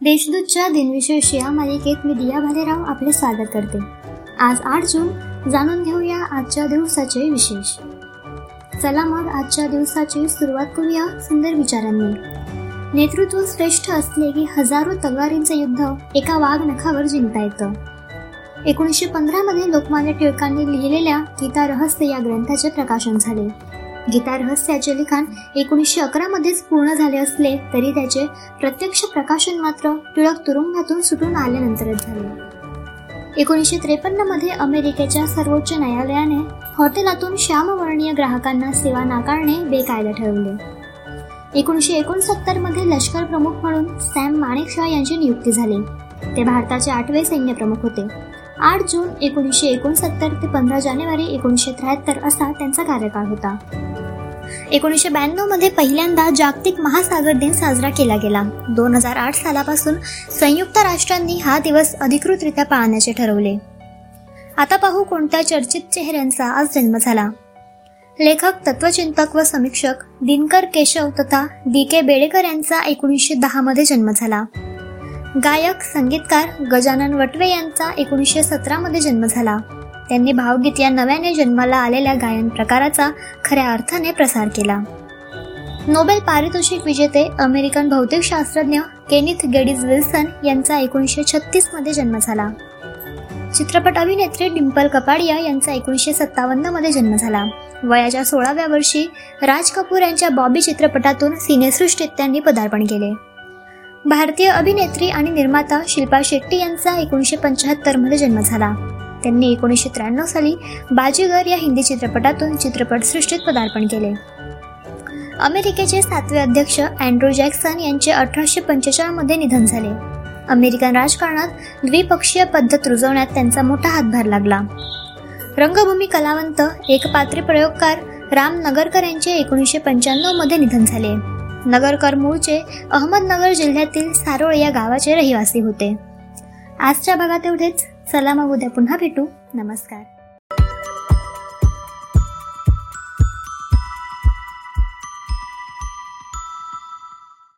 देशदूतच्या दिनविशेष या मालिकेत मी दिया भालेराव आपले स्वागत करते. आज आठ जून जाणून घेऊया आजच्या दिवसाचे विशेष. चला मग आजच्या दिवसाची सुरुवात करूया सुंदर विचारांनी. नेतृत्व श्रेष्ठ असले की हजारो तलवारींचे युद्ध एका वाघ नखावर जिंकता येतं. एकोणीसशे पंधरामध्ये लोकमान्य टिळकांनी लिहिलेल्या गीता रहस्य या ग्रंथाचे प्रकाशन झाले. गीता रहस्याचे लिखाण एकोणीसशे अकरामध्येच पूर्ण झाले असले तरी त्याचे प्रत्यक्ष प्रकाशन मात्र टिळक तुरुंगातून सुटून आल्यानंतरच झाले. एकोणीसशे त्रेपन्नमध्ये अमेरिकेच्या सर्वोच्च न्यायालयाने हॉटेलातून श्यामवर्णीय ग्राहकांना सेवा नाकारणे बेकायदा ठरवले. एकोणीसशे एकोणसत्तरमध्ये लष्कर प्रमुख म्हणून सॅम माणेकशॉ यांची नियुक्ती झाली. ते भारताचे आठवे सैन्य प्रमुख होते. आठ जून एकोणीसशे एकोणसत्तर ते पंधरा जानेवारी एकोणीसशे त्र्याहत्तर असा त्यांचा कार्यकाळ होता. एकोणीसशे ब्याण्णवमध्ये पहिल्यांदा जागतिक महासागर दिन साजरा केला गेला. दोन हजार आठ सालापासून संयुक्त राष्ट्रांनी हा दिवस अधिकृतरित्या पाळण्याचे ठरवले. आता पाहू कोणत्या चर्चित चेहऱ्यांचा आज जन्म झाला. लेखक तत्वचिंतक व समीक्षक दिनकर केशव तथा डी के बेडेकर यांचा एकोणीसशे दहा मध्ये जन्म झाला. गायक संगीतकार गजानन वटवे यांचा एकोणीसशे सतरामध्ये जन्म झाला. त्यांनी भावगीत या नव्याने जन्माला आलेल्या गायन प्रकाराचा खऱ्या अर्थाने प्रसार केला. नोबेल पारितोषिक विजेते अमेरिकन भौतिकशास्त्रज्ञ केनिथ गेडीज विल्सन यांचा एकोणीसशे छत्तीसमध्ये जन्म झाला. चित्रपट अभिनेत्री डिम्पल कपाडिया यांचा एकोणीसशे सत्तावन्नमध्ये जन्म झाला. वयाच्या सोळाव्या वर्षी राज कपूर यांच्या बॉबी चित्रपटातून सिनेसृष्टीत त्यांनी पदार्पण केले. भारतीय अभिनेत्री आणि निर्माता शिल्पा शेट्टी यांचा एकोणीसशे पंच्याहत्तरमध्ये जन्म झाला. त्यांनी एकोणीसशे त्र्याण्णव साली बाजीगर या हिंदी चित्रपटातून चित्रपटसृष्टीत पदार्पण केले. अमेरिकेचे सातवे अध्यक्ष अँड्रू जॅक्सन यांचे अठराशे पंचेचाळमध्ये निधन झाले. अमेरिकन राजकारणात द्विपक्षीय पद्धत रुजवण्यात त्यांचा मोठा हातभार लागला. रंगभूमी कलावंत एकपात्री प्रयोगकार राम नगरकर यांचे एकोणीसशे पंच्याण्णवमध्ये निधन झाले. नगरकर मूळचे अहमदनगर जिल्ह्यातील सारोळ या गावाचे रहिवासी होते. आजच्या भागात एवढेच. चला मग उद्या पुन्हा भेटू. नमस्कार.